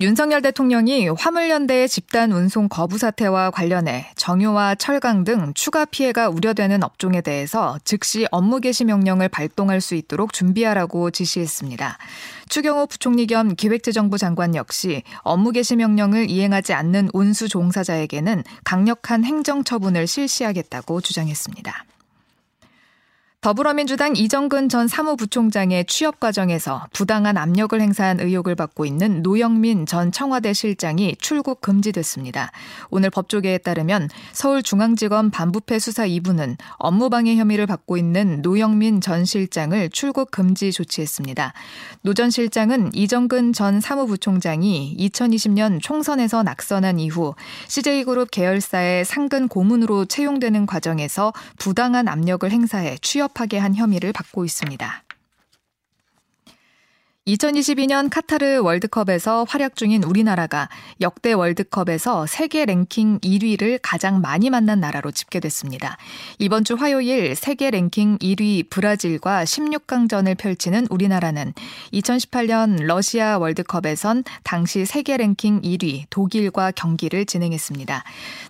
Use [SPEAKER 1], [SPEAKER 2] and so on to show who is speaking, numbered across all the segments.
[SPEAKER 1] 윤석열 대통령이 화물연대의 집단 운송 거부 사태와 관련해 정유와 철강 등 추가 피해가 우려되는 업종에 대해서 즉시 업무 개시 명령을 발동할 수 있도록 준비하라고 지시했습니다. 추경호 부총리 겸 기획재정부 장관 역시 업무 개시 명령을 이행하지 않는 운수 종사자에게는 강력한 행정 처분을 실시하겠다고 주장했습니다. 더불어민주당 이정근 전 사무부총장의 취업 과정에서 부당한 압력을 행사한 의혹을 받고 있는 노영민 전 청와대 실장이 출국 금지됐습니다. 오늘 법조계에 따르면 서울중앙지검 반부패 수사 2부는 업무방해 혐의를 받고 있는 노영민 전 실장을 출국 금지 조치했습니다. 노 전 실장은 이정근 전 사무부총장이 2020년 총선에서 낙선한 이후 CJ그룹 계열사의 상근 고문으로 채용되는 과정에서 부당한 압력을 행사해 취업 취업하게 한 혐의를 받고 있습니다. 2022년 카타르 월드컵에서 활약 중인 우리나라가 역대 월드컵에서 세계 랭킹 1위를 가장 많이 만난 나라로 집계됐습니다. 이번 주 화요일 세계 랭킹 1위 브라질과 16강전을 펼치는 우리나라는 2018년 러시아 월드컵에선 당시 세계 랭킹 1위 독일과 경기를 진행했습니다.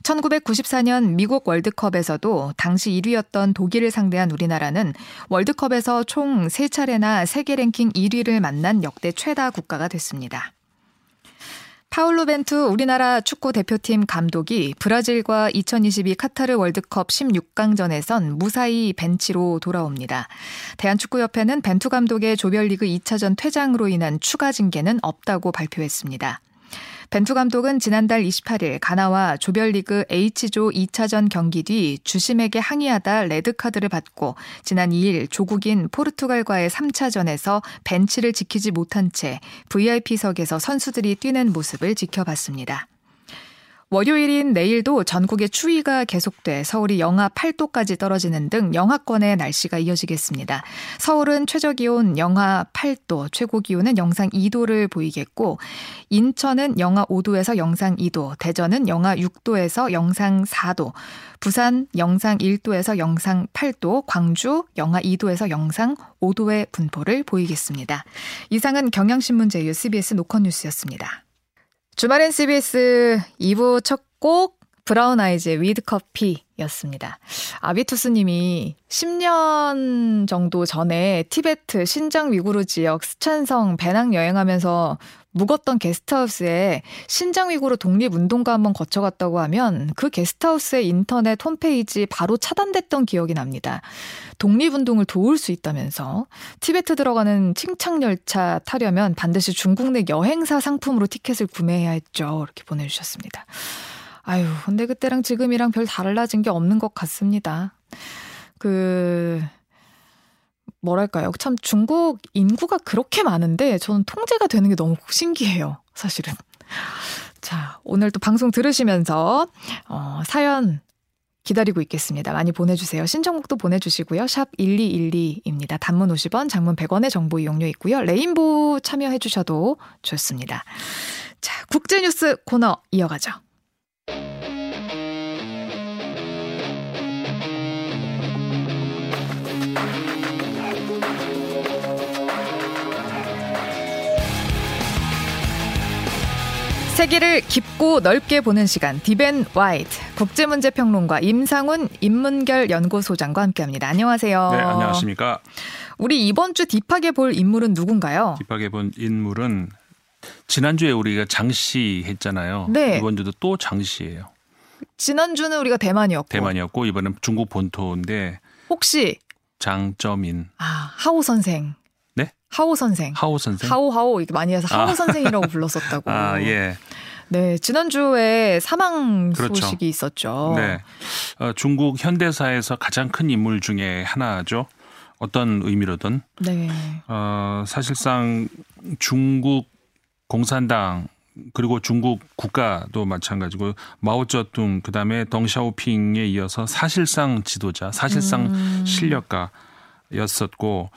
[SPEAKER 1] 1994년 미국 월드컵에서도 당시 1위였던 독일을 상대한 우리나라는 월드컵에서 총 3차례나 세계 랭킹 1위를 만난 만난 역대 최다 국가가 됐습니다. 파울루 벤투 우리나라 축구 대표팀 감독이 브라질과 2022 카타르 월드컵 16강전에선 무사히 벤치로 돌아옵니다. 대한축구협회는 벤투 감독의 조별리그 2차전 퇴장으로 인한 추가 징계는 없다고 발표했습니다. 벤투 감독은 지난달 28일 가나와 조별리그 H조 2차전 경기 뒤 주심에게 항의하다 레드카드를 받고 지난 2일 조국인 포르투갈과의 3차전에서 벤치를 지키지 못한 채 VIP석에서 선수들이 뛰는 모습을 지켜봤습니다. 월요일인 내일도 전국의 추위가 계속돼 서울이 영하 8도까지 떨어지는 등 영하권의 날씨가 이어지겠습니다. 서울은 최저 기온 영하 8도, 최고 기온은 영상 2도를 보이겠고 인천은 영하 5도에서 영상 2도, 대전은 영하 6도에서 영상 4도, 부산 영상 1도에서 영상 8도, 광주 영하 2도에서 영상 5도의 분포를 보이겠습니다. 이상은 경향신문 제휴 CBS 노컷뉴스였습니다. 주말엔 CBS 2부 첫 곡 브라운 아이즈의 With Coffee였습니다. 아비투스 님이 10년 정도 전에 티베트 신장 위구르 지역 스촨성 배낭 여행하면서 묵었던 게스트하우스에 신장 위구르 독립운동가 한번 거쳐갔다고 하면 그 게스트하우스의 인터넷 홈페이지 바로 차단됐던 기억이 납니다. 독립운동을 도울 수 있다면서 티베트 들어가는 칭창열차 타려면 반드시 중국 내 여행사 상품으로 티켓을 구매해야 했죠. 이렇게 보내주셨습니다. 아유, 근데 그때랑 지금이랑 별 달라진 게 없는 것 같습니다. 그, 뭐랄까요. 참 중국 인구가 그렇게 많은데 저는 통제가 되는 게 너무 신기해요. 사실은. 자, 오늘 또 방송 들으시면서, 어, 사연 기다리고 있겠습니다. 많이 보내주세요. 신청곡도 보내주시고요. 샵 1212입니다. 단문 50원, 장문 100원의 정보 이용료 있고요. 레인보우 참여해주셔도 좋습니다. 자, 국제뉴스 코너 이어가죠. 세계를 깊고 넓게 보는 시간 디벤 와이트 국제문제평론가 임상훈 인문결 연구소장과 함께합니다. 안녕하세요.
[SPEAKER 2] 네, 안녕하십니까.
[SPEAKER 1] 우리 이번 주 딥하게 볼 인물은 누군가요?
[SPEAKER 2] 딥하게 본 인물은 지난주에 우리가 장시했잖아요.
[SPEAKER 1] 네.
[SPEAKER 2] 이번 주도 또 장시예요.
[SPEAKER 1] 지난주는 우리가 대만이었고
[SPEAKER 2] 대만이었고 이번엔 중국 본토인데
[SPEAKER 1] 혹시
[SPEAKER 2] 장점인
[SPEAKER 1] 아 하오 선생
[SPEAKER 2] 네?
[SPEAKER 1] 하오 선생
[SPEAKER 2] 하오 선생
[SPEAKER 1] 하오 하오 이렇게 많이 해서 하오
[SPEAKER 2] 아.
[SPEAKER 1] 선생이라고 불렀었다고.
[SPEAKER 2] 아 예.
[SPEAKER 1] 네 지난주에 사망
[SPEAKER 2] 그렇죠.
[SPEAKER 1] 소식이 있었죠.
[SPEAKER 2] 네. 어, 중국 현대사에서 가장 큰 인물 중에 하나죠. 어떤 의미로든
[SPEAKER 1] 네.
[SPEAKER 2] 어, 사실상 중국 공산당 그리고 중국 국가도 마찬가지고 마오쩌둥 그다음에 덩샤오핑에 이어서 사실상 지도자, 사실상
[SPEAKER 1] 음.
[SPEAKER 2] 실력가 였었고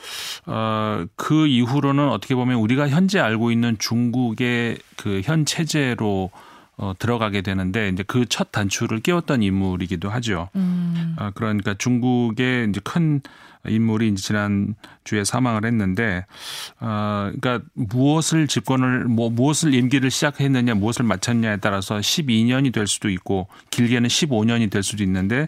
[SPEAKER 2] 어 그 이후로는 어떻게 보면 우리가 현재 알고 있는 중국의 그 현 체제로 어 들어가게 되는데 이제 그 첫 단추를 끼웠던 인물이기도 하죠. 음. 어 그러니까 중국의 이제 큰 인물이 이제 지난 주에 사망을 했는데 어 그러니까 무엇을 집권을 뭐 무엇을 임기를 시작했느냐 무엇을 마쳤냐에 따라서 12년이 될 수도 있고 길게는 15년이 될 수도 있는데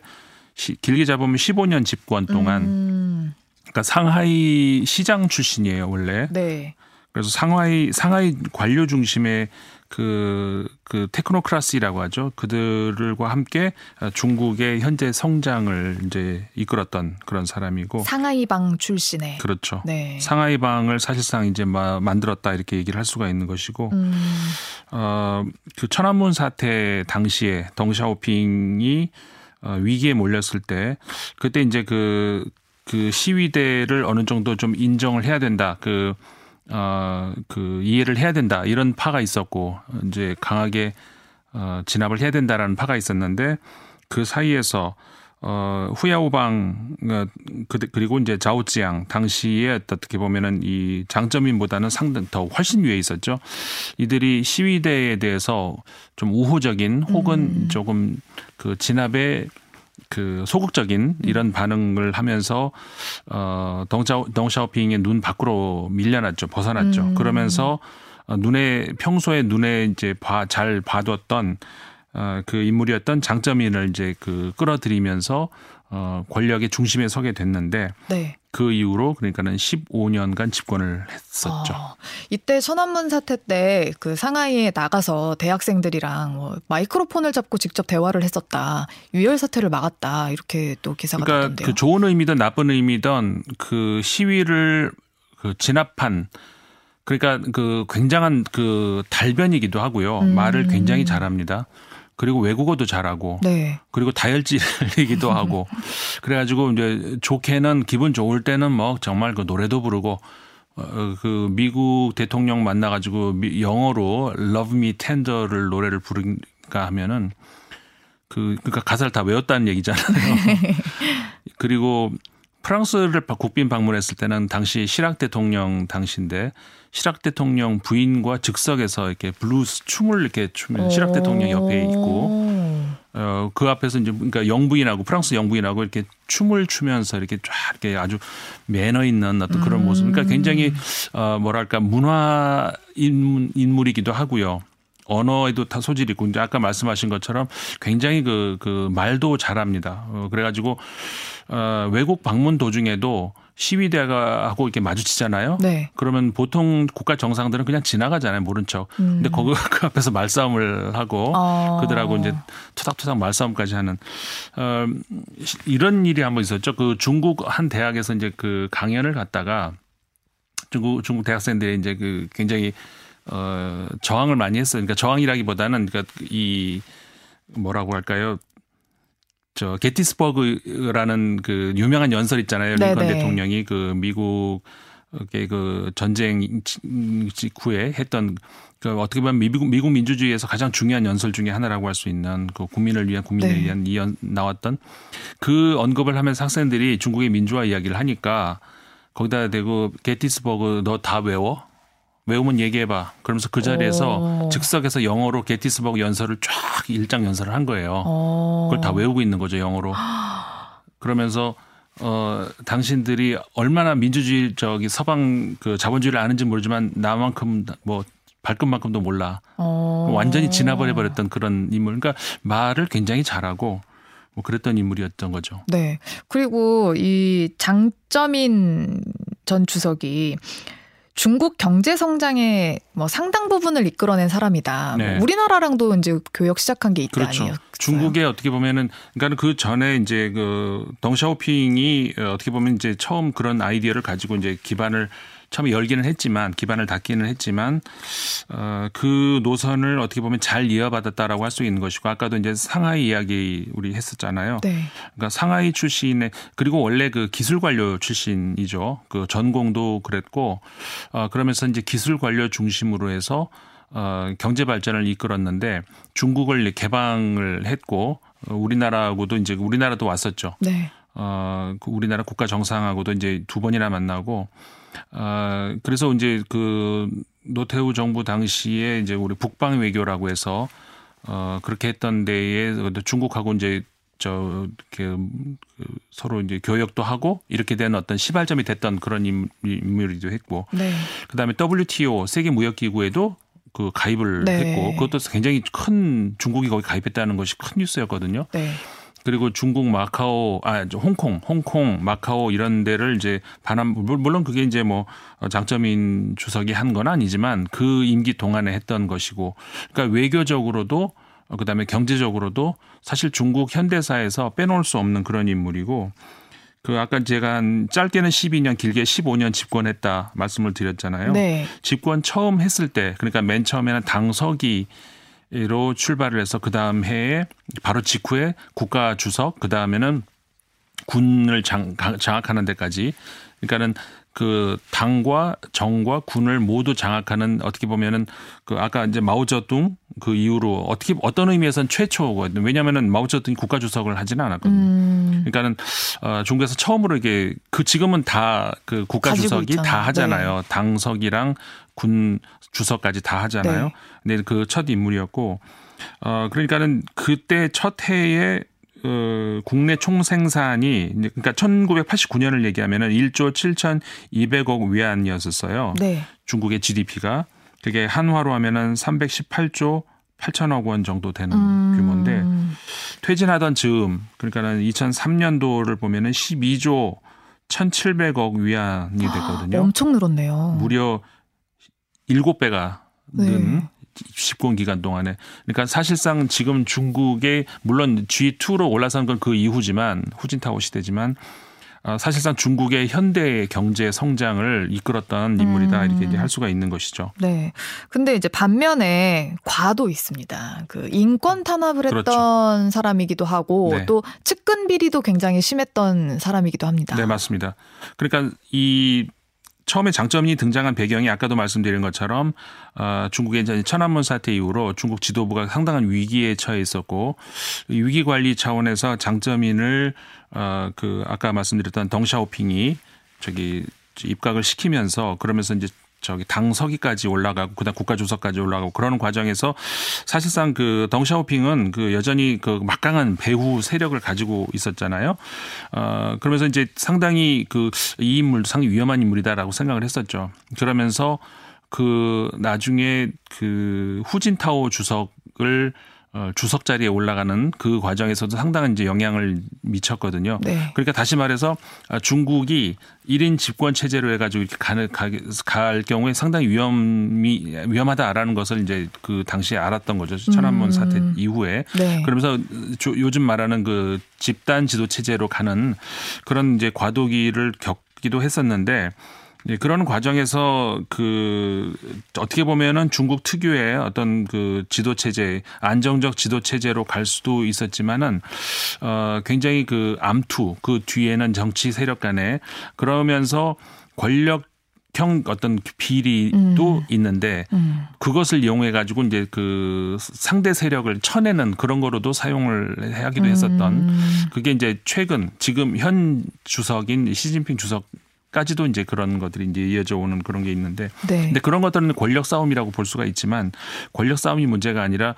[SPEAKER 2] 시, 길게 잡으면 15년 집권 동안 음. 그러니까 상하이 시장 출신이에요 원래. 네. 그래서 상하이 상하이 관료 중심의 그, 그 테크노크라시라고 하죠. 그들과 함께 중국의 현재 성장을 이제 이끌었던 그런 사람이고.
[SPEAKER 1] 상하이방 출신의.
[SPEAKER 2] 그렇죠. 네. 상하이방을 사실상 이제 막 만들었다 이렇게 얘기를 할 수가 있는 것이고. 음. 어, 그 천안문 사태 당시에 덩샤오핑이 어, 위기에 몰렸을 때 그때 이제 그, 그 시위대를 어느 정도 좀 인정을 해야 된다. 그 어, 그 이해를 해야 된다 이런 파가 있었고 이제 강하게 어, 진압을 해야 된다라는 파가 있었는데 그 사이에서 어, 후야오방 어, 그리고 이제 자오지양 당시에 어떻게 보면은 이 장점인보다는 상당 더 훨씬 위에 있었죠. 이들이 시위대에 대해서 좀 우호적인 혹은 음. 조금 그 진압에 그 소극적인 이런 반응을 하면서 어 덩샤 덩샤오핑의 눈 밖으로 밀려났죠. 벗어났죠. 음. 그러면서 어, 눈에 평소에 눈에 이제 봐 잘 봐뒀던 어 그 인물이었던 장점인을 이제 그 끌어들이면서 어 권력의 중심에 서게 됐는데 네. 그 이후로 그러니까는 15년간 집권을 했었죠. 어,
[SPEAKER 1] 이때 천안문 사태 때 그 상하이에 나가서 대학생들이랑 뭐 마이크로폰을 잡고 직접 대화를 했었다. 유혈 사태를 막았다. 이렇게 또 기사가
[SPEAKER 2] 그러니까
[SPEAKER 1] 나던데요.
[SPEAKER 2] 그 좋은 의미든 나쁜 의미든 그 시위를 그 진압한 그러니까 그 굉장한 그 달변이기도 하고요. 음. 말을 굉장히 잘합니다. 그리고 외국어도 잘하고 네. 그리고 다혈질이기도 하고 그래가지고 이제 좋게는 기분 좋을 때는 뭐 정말 그 노래도 부르고 어, 그 미국 대통령 만나가지고 영어로 Love Me Tender를 노래를 부르가 하면은 그 그러니까 가사를 다 외웠다는 얘기잖아요. 그리고 프랑스를 국빈 방문했을 때는 당시 시락 대통령 당시인데 시락 대통령 부인과 즉석에서 이렇게 블루스 춤을 이렇게 추면 시락 대통령 옆에 있고 어 그 앞에서 이제 그러니까 영부인하고 프랑스 영부인하고 이렇게 춤을 추면서 이렇게 쫙 이렇게 아주 매너 있는 어떤 그런 모습. 그러니까 굉장히 어 뭐랄까 문화 인물, 인물이기도 하고요. 언어에도 다 소질이 있고 이제 아까 말씀하신 것처럼 굉장히 그, 그 말도 잘합니다. 어, 그래가지고 어, 외국 방문 도중에도 시위대가 하고 이렇게 마주치잖아요. 네. 그러면 보통 국가 정상들은 그냥 지나가잖아요. 모른 척. 음. 근데 거기 그 앞에서 말싸움을 하고 어. 그들하고 이제 투닥투닥 말싸움까지 하는 어 이런 일이 한번 있었죠. 그 중국 한 대학에서 이제 그 강연을 갔다가 중국 중국 대학생들이 이제 그 굉장히 어 저항을 많이 했어요. 그러니까 저항이라기보다는 그러니까 이 뭐라고 할까요? 저 게티스버그라는 그 유명한 연설 있잖아요. 링컨 네네. 대통령이 그 미국의 그 전쟁 직후에 했던 그 어떻게 보면 미국 미국 민주주의에서 가장 중요한 연설 중에 하나라고 할 수 있는 그 국민을 위한 국민을 네. 위한 이연 나왔던 그 언급을 하면서 학생들이 중국의 민주화 이야기를 하니까 거기다 대고 게티스버그 너 다 외워? 외우면 얘기해봐. 그러면서 그 자리에서 오. 즉석에서 영어로 게티스버그 연설을 쫙 일장 연설을 한 거예요. 오. 그걸 다 외우고 있는 거죠, 영어로. 그러면서 어 당신들이 얼마나 민주주의 저기 서방 그 자본주의를 아는지 모르지만 나만큼 뭐 발끝만큼도 몰라. 오. 완전히 진압을 해버렸던 그런 인물. 그러니까 말을 굉장히 잘하고 뭐 그랬던 인물이었던 거죠.
[SPEAKER 1] 네. 그리고 이 장점인 전 주석이 중국 경제 성장의 뭐 상당 부분을 이끌어낸 사람이다. 뭐 네. 뭐 우리나라랑도 이제 교역 시작한 게 있다
[SPEAKER 2] 그렇죠.
[SPEAKER 1] 아니에요?
[SPEAKER 2] 중국에 어떻게 보면은 그러니까 그 전에 이제 그 덩샤오핑이 어떻게 보면 이제 처음 그런 아이디어를 가지고 이제 기반을 처음에 열기는 했지만 기반을 닫기는 했지만 어, 그 노선을 어떻게 보면 잘 이어받았다라고 할 수 있는 것이고 아까도 이제 상하이 이야기 우리 했었잖아요. 네. 그러니까 상하이 출신의 그리고 원래 그 기술 관료 출신이죠. 그 전공도 그랬고 어, 그러면서 이제 기술 관료 중심으로 해서 어, 경제 발전을 이끌었는데 중국을 개방을 했고 어, 우리나라하고도 이제 우리나라도 왔었죠. 네. 어, 그 우리나라 국가 정상하고도 이제 두 번이나 만나고, 어, 그래서 이제 그 노태우 정부 당시에 이제 우리 북방 외교라고 해서 어, 그렇게 했던 데에 중국하고 이제 저, 이렇게 그 서로 이제 교역도 하고 이렇게 된 어떤 시발점이 됐던 그런 인물이기도 했고. 네. 그 다음에 WTO 세계 무역 기구에도 그 가입을 네. 했고 그것도 굉장히 큰 중국이 거기 가입했다는 것이 큰 뉴스였거든요. 네. 그리고 중국 마카오 아 홍콩 홍콩 마카오 이런 데를 이제 반환 물론 그게 이제 뭐 장점인 주석이 한 건 아니지만 그 임기 동안에 했던 것이고 그러니까 외교적으로도 그다음에 경제적으로도 사실 중국 현대사에서 빼놓을 수 없는 그런 인물이고 그 아까 제가 한 짧게는 12년 길게 15년 집권했다 말씀을 드렸잖아요. 네. 집권 처음 했을 때 그러니까 맨 처음에는 당서기 로 출발을 해서 그 다음 해에 바로 직후에 국가 주석 그 다음에는 군을 장, 장악하는 데까지. 그러니까는 그 당과 정과 군을 모두 장악하는 어떻게 보면은 그 아까 이제 마오쩌둥 그 이후로 어떻게 어떤 의미에서는 최초거든요. 왜냐하면은 마오쩌둥이 국가 주석을 하지는 않았거든요. 음. 그러니까는 어 중국에서 처음으로 이게 그 지금은 다 그 국가 주석이 다 하잖아요. 네. 당석이랑 군 주석까지 다 하잖아요. 네. 근데 그 첫 인물이었고 어 그러니까는 그때 첫 해에 어, 국내 총 생산이 그러니까 1989년을 얘기하면은 1조 7,200억 위안이었었어요. 네. 중국의 GDP가 그게 한화로 하면은 318조 8천억 원 정도 되는 음. 규모인데 퇴진하던 즈음 그러니까는 2003년도를 보면은 12조 1,700억 위안이 됐거든요.
[SPEAKER 1] 엄청 늘었네요.
[SPEAKER 2] 무려 7배가 는 네. 집권 기간 동안에 그러니까 사실상 지금 중국의 물론 G2로 올라선 건 그 이후지만 후진타오 시대지만 어, 사실상 중국의 현대 경제 성장을 이끌었던 인물이다 음. 이렇게 이제 할 수가 있는 것이죠.
[SPEAKER 1] 네. 근데 이제 반면에 과도 있습니다. 그 인권 탄압을 그렇죠. 했던 사람이기도 하고 네. 또 측근 비리도 굉장히 심했던 사람이기도 합니다.
[SPEAKER 2] 네, 맞습니다. 그러니까 이 처음에 장점이 등장한 배경이 아까도 말씀드린 것처럼 어, 중국의 천안문 사태 이후로 중국 지도부가 상당한 위기에 처해 있었고 위기 관리 차원에서 장점인을 어, 그 아까 말씀드렸던 덩샤오핑이 저기 입각을 시키면서 그러면서 이제 저기 당서기까지 올라가고 그다음 국가주석까지 올라가고 그러는 과정에서 사실상 그 덩샤오핑은 그 여전히 그 막강한 배후 세력을 가지고 있었잖아요. 어 그러면서 이제 상당히 그 이 인물도 상당히 위험한 인물이다라고 생각을 했었죠. 그러면서 그 나중에 그 후진타오 주석을 어, 주석 자리에 올라가는 그 과정에서도 상당한 이제 영향을 미쳤거든요. 네. 그러니까 다시 말해서 아, 중국이 1인 집권 체제로 해가지고 이렇게 가는 갈 경우에 상당히 위험이 위험하다라는 것을 이제 그 당시에 알았던 거죠. 천안문 음. 사태 이후에. 네. 그러면서 요즘 말하는 그 집단 지도 체제로 가는 그런 이제 과도기를 겪기도 했었는데 예, 그런 과정에서 그 어떻게 보면은 중국 특유의 어떤 그 지도 체제, 안정적 지도 체제로 갈 수도 있었지만은 어 굉장히 그 암투 그 뒤에는 정치 세력 간에 그러면서 권력 형 어떤 비리도 음. 있는데 음. 그것을 이용해 가지고 이제 그 상대 세력을 쳐내는 그런 거로도 사용을 하기도 했었던 음. 그게 이제 최근 지금 현 주석인 시진핑 주석 까지도 이제 그런 것들이 이제 이어져 오는 그런 게 있는데 네. 근데 그런 것들은 권력 싸움이라고 볼 수가 있지만 권력 싸움이 문제가 아니라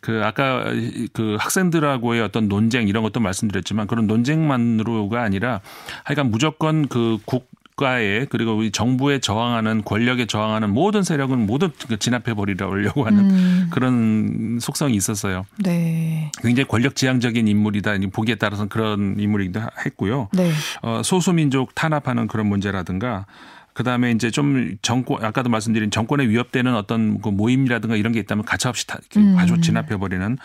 [SPEAKER 2] 그 아까 그 학생들하고의 어떤 논쟁 이런 것도 말씀드렸지만 그런 논쟁만으로가 아니라 하여간 무조건 그 국 국가에 그리고 우리 정부에 저항하는 권력에 저항하는 모든 세력은 모두 그 진압해 버리려고 하는 음. 그런 속성이 있었어요. 네. 굉장히 권력 지향적인 인물이다. 보기에 따라서는 그런 인물이기도 했고요. 네. 어, 소수민족 탄압하는 그런 문제라든가 그 다음에 이제 좀 정권, 아까도 말씀드린 정권에 위협되는 어떤 그 모임이라든가 이런 게 있다면 가차없이 다 음. 아주 진압해 버리는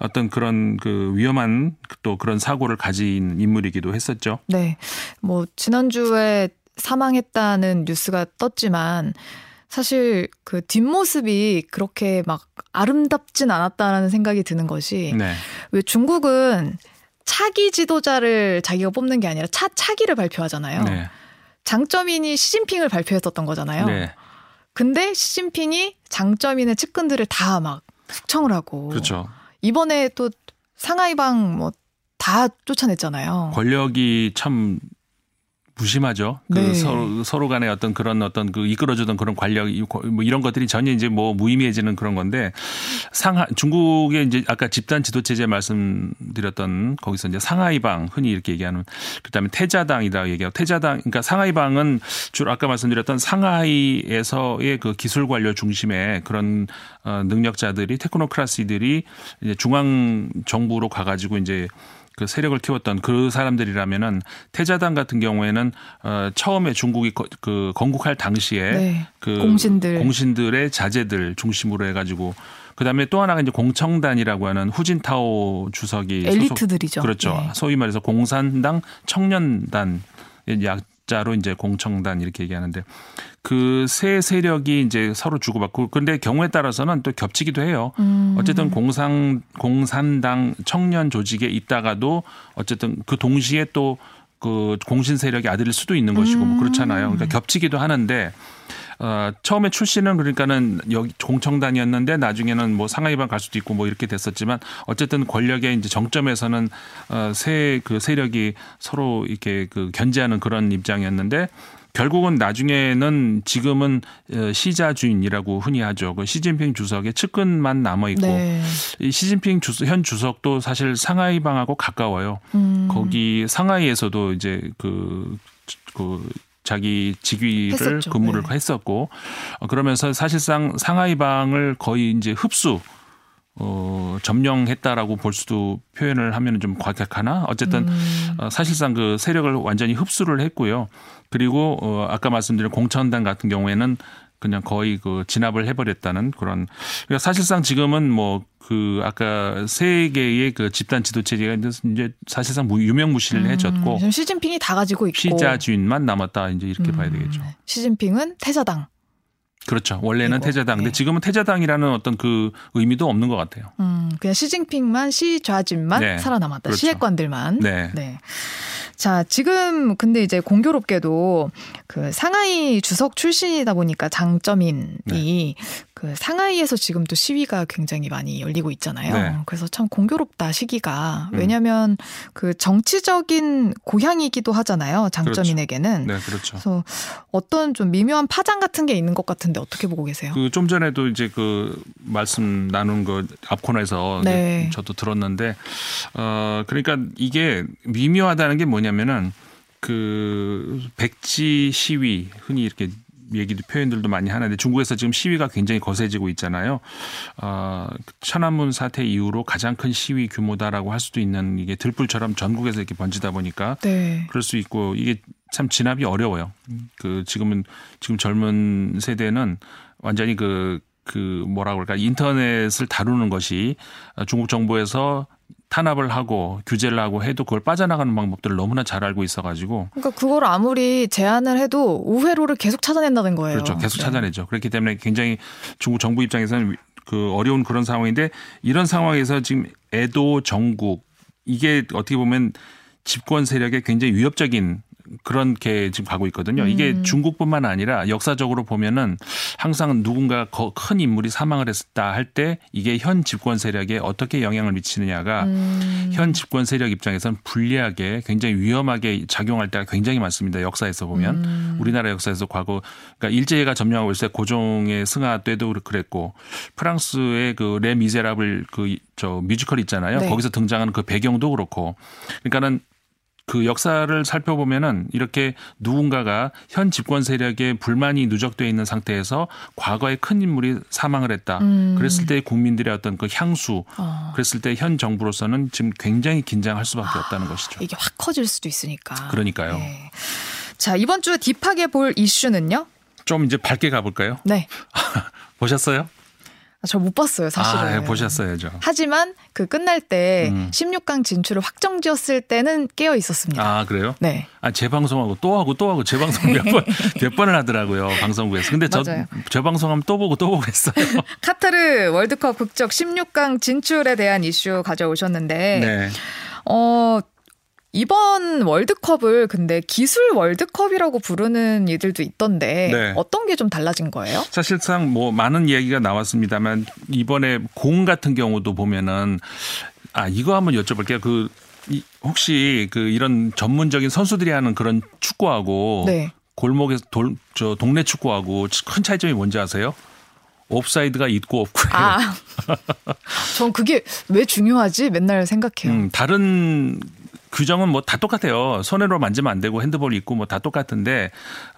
[SPEAKER 2] 어떤 그런 그 위험한 또 그런 사고를 가진 인물이기도 했었죠.
[SPEAKER 1] 네. 뭐, 지난주에 사망했다는 뉴스가 떴지만 사실 그 뒷모습이 그렇게 막 아름답진 않았다라는 생각이 드는 것이 네. 왜 중국은 차기 지도자를 자기가 뽑는 게 아니라 차 차기를 발표하잖아요. 네. 장점인이 시진핑을 발표했었던 거잖아요. 네. 근데 시진핑이 장점인의 측근들을 다 막 숙청을 하고
[SPEAKER 2] 그렇죠.
[SPEAKER 1] 이번에 또 상하이방 뭐 다 쫓아냈잖아요.
[SPEAKER 2] 권력이 참 무심하죠. 그
[SPEAKER 1] 네.
[SPEAKER 2] 서로 서로 간의 어떤 그런 어떤 그 이끌어주던 그런 관력 뭐 이런 것들이 전혀 이제 뭐 무의미해지는 그런 건데 상하 중국의 이제 아까 집단 지도 체제 말씀드렸던 거기서 이제 상하이방 흔히 이렇게 얘기하는 그다음에 태자당이다 얘기하고 태자당 그러니까 상하이방은 주로 아까 말씀드렸던 상하이에서의 그 기술 관료 중심의 그런 어 능력자들이 테크노크라시들이 이제 중앙 정부로 가가지고 이제 그 세력을 키웠던 그 사람들이라면은 태자당 같은 경우에는 어 처음에 중국이 거, 그 건국할 당시에
[SPEAKER 1] 네.
[SPEAKER 2] 그
[SPEAKER 1] 공신들.
[SPEAKER 2] 공신들의 자제들 중심으로 해가지고 그다음에 또 하나가 이제 공청단이라고 하는 후진타오 주석이 소속-
[SPEAKER 1] 엘리트들이죠.
[SPEAKER 2] 그렇죠.
[SPEAKER 1] 네.
[SPEAKER 2] 소위 말해서 공산당 청년단 약 자로 이제 공청단 이렇게 얘기하는데 그 세 세력이 이제 서로 주고받고 근데 경우에 따라서는 또 겹치기도 해요.
[SPEAKER 1] 음.
[SPEAKER 2] 어쨌든 공산 공산당 청년 조직에 있다가도 어쨌든 그 동시에 또 그 공신 세력의 아들일 수도 있는 것이고 뭐 그렇잖아요. 그러니까 겹치기도 하는데 어, 처음에 출시는 그러니까는 여기 공청단이었는데 나중에는 뭐 상하이방 갈 수도 있고 뭐 이렇게 됐었지만 어쨌든 권력의 이제 정점에서는 어, 세그 세력이 서로 이렇게 그 견제하는 그런 입장이었는데 결국은 나중에는 지금은 어, 시자 주인이라고 흔히 하죠. 그 시진핑 주석의 측근만 남아 있고
[SPEAKER 1] 네.
[SPEAKER 2] 이 시진핑 주석, 현 주석도 사실 상하이 방하고 가까워요.
[SPEAKER 1] 음.
[SPEAKER 2] 거기 상하이에서도 이제 그, 그 자기 직위를
[SPEAKER 1] 했었죠.
[SPEAKER 2] 근무를
[SPEAKER 1] 네.
[SPEAKER 2] 했었고 어, 그러면서 사실상 상하이 방을 거의 이제 흡수 어, 점령했다라고 볼 수도 표현을 하면 좀 과격하나 어쨌든
[SPEAKER 1] 음.
[SPEAKER 2] 어, 사실상 그 세력을 완전히 흡수를 했고요. 그리고 어, 아까 말씀드린 공천단 같은 경우에는 그냥 거의 그 진압을 해버렸다는 그런 그러니까 사실상 지금은 뭐 그 아까 세 개의 그 집단 지도 체제가 이제 사실상 무- 유명무실해졌고
[SPEAKER 1] 음, 시진핑이 다 가지고 있고
[SPEAKER 2] 피자 주인만 남았다 이제 이렇게
[SPEAKER 1] 음,
[SPEAKER 2] 봐야 되겠죠.
[SPEAKER 1] 시진핑은 태자당.
[SPEAKER 2] 그렇죠. 원래는
[SPEAKER 1] 이거,
[SPEAKER 2] 태자당. 근데
[SPEAKER 1] 네.
[SPEAKER 2] 지금은 태자당이라는 어떤 그 의미도 없는 것 같아요.
[SPEAKER 1] 음, 그냥 시진핑만 시좌진만
[SPEAKER 2] 네.
[SPEAKER 1] 살아남았다.
[SPEAKER 2] 그렇죠.
[SPEAKER 1] 시혜관들만.
[SPEAKER 2] 네.
[SPEAKER 1] 자, 지금 근데 이제 공교롭게도 그 상하이 주석 출신이다 보니까 장점인이
[SPEAKER 2] 네.
[SPEAKER 1] 그 상하이에서 지금 또 시위가 굉장히 많이 열리고 있잖아요.
[SPEAKER 2] 네.
[SPEAKER 1] 그래서 참 공교롭다 시기가.
[SPEAKER 2] 음.
[SPEAKER 1] 왜냐하면 그 정치적인 고향이기도 하잖아요. 장점인에게는.
[SPEAKER 2] 네, 그렇죠.
[SPEAKER 1] 그래서 어떤 좀 미묘한 파장 같은 게 있는 것 같은데 어떻게 보고 계세요?
[SPEAKER 2] 그 좀 전에도 이제 그 말씀 나눈 거 앞 코너에서
[SPEAKER 1] 네.
[SPEAKER 2] 저도 들었는데 어 그러니까 이게 미묘하다는 게 뭐냐면은 그 백지 시위 흔히 이렇게 얘기도 표현들도 많이 하는데 중국에서 지금 시위가 굉장히 거세지고 있잖아요. 어, 천안문 사태 이후로 가장 큰 시위 규모다라고 할 수도 있는 이게 들불처럼 전국에서 이렇게 번지다 보니까
[SPEAKER 1] 네.
[SPEAKER 2] 그럴 수 있고 이게 참 진압이 어려워요. 그 지금은 지금 젊은 세대는 완전히 그, 그 뭐라 그럴까 인터넷을 다루는 것이 중국 정부에서 탄압을 하고 규제를 하고 해도 그걸 빠져나가는 방법들을 너무나 잘 알고 있어가지고
[SPEAKER 1] 그러니까 그걸 아무리 제안을 해도 우회로를 계속 찾아낸다는 거예요.
[SPEAKER 2] 그렇죠. 계속
[SPEAKER 1] 네.
[SPEAKER 2] 찾아내죠. 그렇기 때문에 굉장히 중국 정부 입장에서는 그 어려운 그런 상황인데 이런 상황에서 지금 애도 정국 이게 어떻게 보면 집권 세력의 굉장히 위협적인 그런 게 지금 가고 있거든요. 이게
[SPEAKER 1] 음.
[SPEAKER 2] 중국뿐만 아니라 역사적으로 보면은 항상 누군가 거- 큰 인물이 사망을 했다 할 때 이게 현 집권 세력에 어떻게 영향을 미치느냐가
[SPEAKER 1] 음.
[SPEAKER 2] 현 집권 세력 입장에서는 불리하게 굉장히 위험하게 작용할 때가 굉장히 많습니다. 역사에서 보면
[SPEAKER 1] 음.
[SPEAKER 2] 우리나라 역사에서 과거 그러니까 일제가 점령하고 있을 때 고종의 승하 때도 그랬고 프랑스의 그 레 미제라블 그 저 뮤지컬 있잖아요.
[SPEAKER 1] 네.
[SPEAKER 2] 거기서 등장하는 그 배경도 그렇고 그러니까는 그 역사를 살펴보면은 이렇게 누군가가 현 집권 세력에 불만이 누적돼 있는 상태에서 과거에 큰 인물이 사망을 했다.
[SPEAKER 1] 음.
[SPEAKER 2] 그랬을 때 국민들의 어떤 그 향수
[SPEAKER 1] 어.
[SPEAKER 2] 그랬을 때 현 정부로서는 지금 굉장히 긴장할 수밖에 없다는 것이죠.
[SPEAKER 1] 이게 확 커질 수도 있으니까.
[SPEAKER 2] 그러니까요.
[SPEAKER 1] 네. 자, 이번 주 딥하게 볼 이슈는요?
[SPEAKER 2] 좀 이제 밝게 가볼까요?
[SPEAKER 1] 네.
[SPEAKER 2] 보셨어요?
[SPEAKER 1] 저 못 봤어요, 사실은.
[SPEAKER 2] 아, 예, 보셨어야죠.
[SPEAKER 1] 하지만 그 끝날 때
[SPEAKER 2] 음.
[SPEAKER 1] 16강 진출을 확정지었을 때는 깨어 있었습니다.
[SPEAKER 2] 아 그래요?
[SPEAKER 1] 네.
[SPEAKER 2] 아 재방송하고 또 하고 또 하고 재방송 몇 번 몇 번을 하더라고요 방송국에서. 근데 저
[SPEAKER 1] 맞아요.
[SPEAKER 2] 재방송하면 또 보고 또 보고 했어요.
[SPEAKER 1] 카타르 월드컵 국적 16강 진출에 대한 이슈 가져오셨는데
[SPEAKER 2] 네.
[SPEAKER 1] 어 이번 월드컵을 근데 기술 월드컵이라고 부르는 이들도 있던데
[SPEAKER 2] 네.
[SPEAKER 1] 어떤 게 좀 달라진 거예요?
[SPEAKER 2] 사실상 뭐 많은 이야기가 나왔습니다만 이번에 공 같은 경우도 보면은 아 이거 한번 여쭤볼게요. 그이 혹시 그 이런 전문적인 선수들이 하는 그런 축구하고 네. 골목에서 돌, 저 동네 축구하고 큰 차이점이 뭔지 아세요? 옵사이드가 있고 없고요. 아,
[SPEAKER 1] 전 그게 왜 중요하지? 맨날 생각해요. 음,
[SPEAKER 2] 다른 규정은 뭐 다 똑같아요. 손으로 만지면 안 되고 핸드볼 있고 뭐 다 똑같은데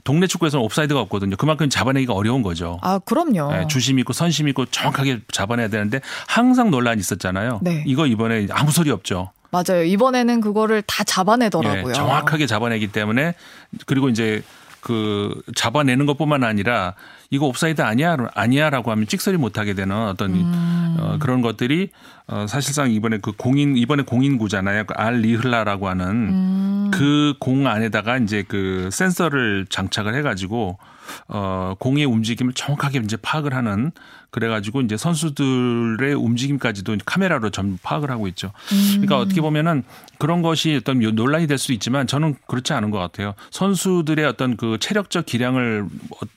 [SPEAKER 2] 동네 축구에서는 옵사이드가 없거든요. 그만큼 잡아내기가 어려운 거죠.
[SPEAKER 1] 아, 그럼요. 네,
[SPEAKER 2] 주심 있고 선심 있고 정확하게 잡아내야 되는데 항상 논란이 있었잖아요. 네. 이거 이번에 아무 소리 없죠.
[SPEAKER 1] 맞아요. 이번에는 그거를 다 잡아내더라고요. 네,
[SPEAKER 2] 정확하게 잡아내기 때문에 그리고 이제 그 잡아내는 것뿐만 아니라 이거 옵사이드 아니야 아니야라고 하면 찍소리 못 하게 되는 어떤 음. 어, 그런 것들이 어, 사실상 이번에 그 공인 이번에 공인구잖아요. 그 알 리흘라라고 하는 음. 그 공 안에다가 이제 그 센서를 장착을 해가지고 어, 공의 움직임을 정확하게 이제 파악을 하는 그래가지고 이제 선수들의 움직임까지도 카메라로 전부 파악을 하고 있죠. 그러니까 어떻게 보면은 그런 것이 어떤 논란이 될 수 있지만 저는 그렇지 않은 것 같아요. 선수들의 어떤 그 체력적 기량을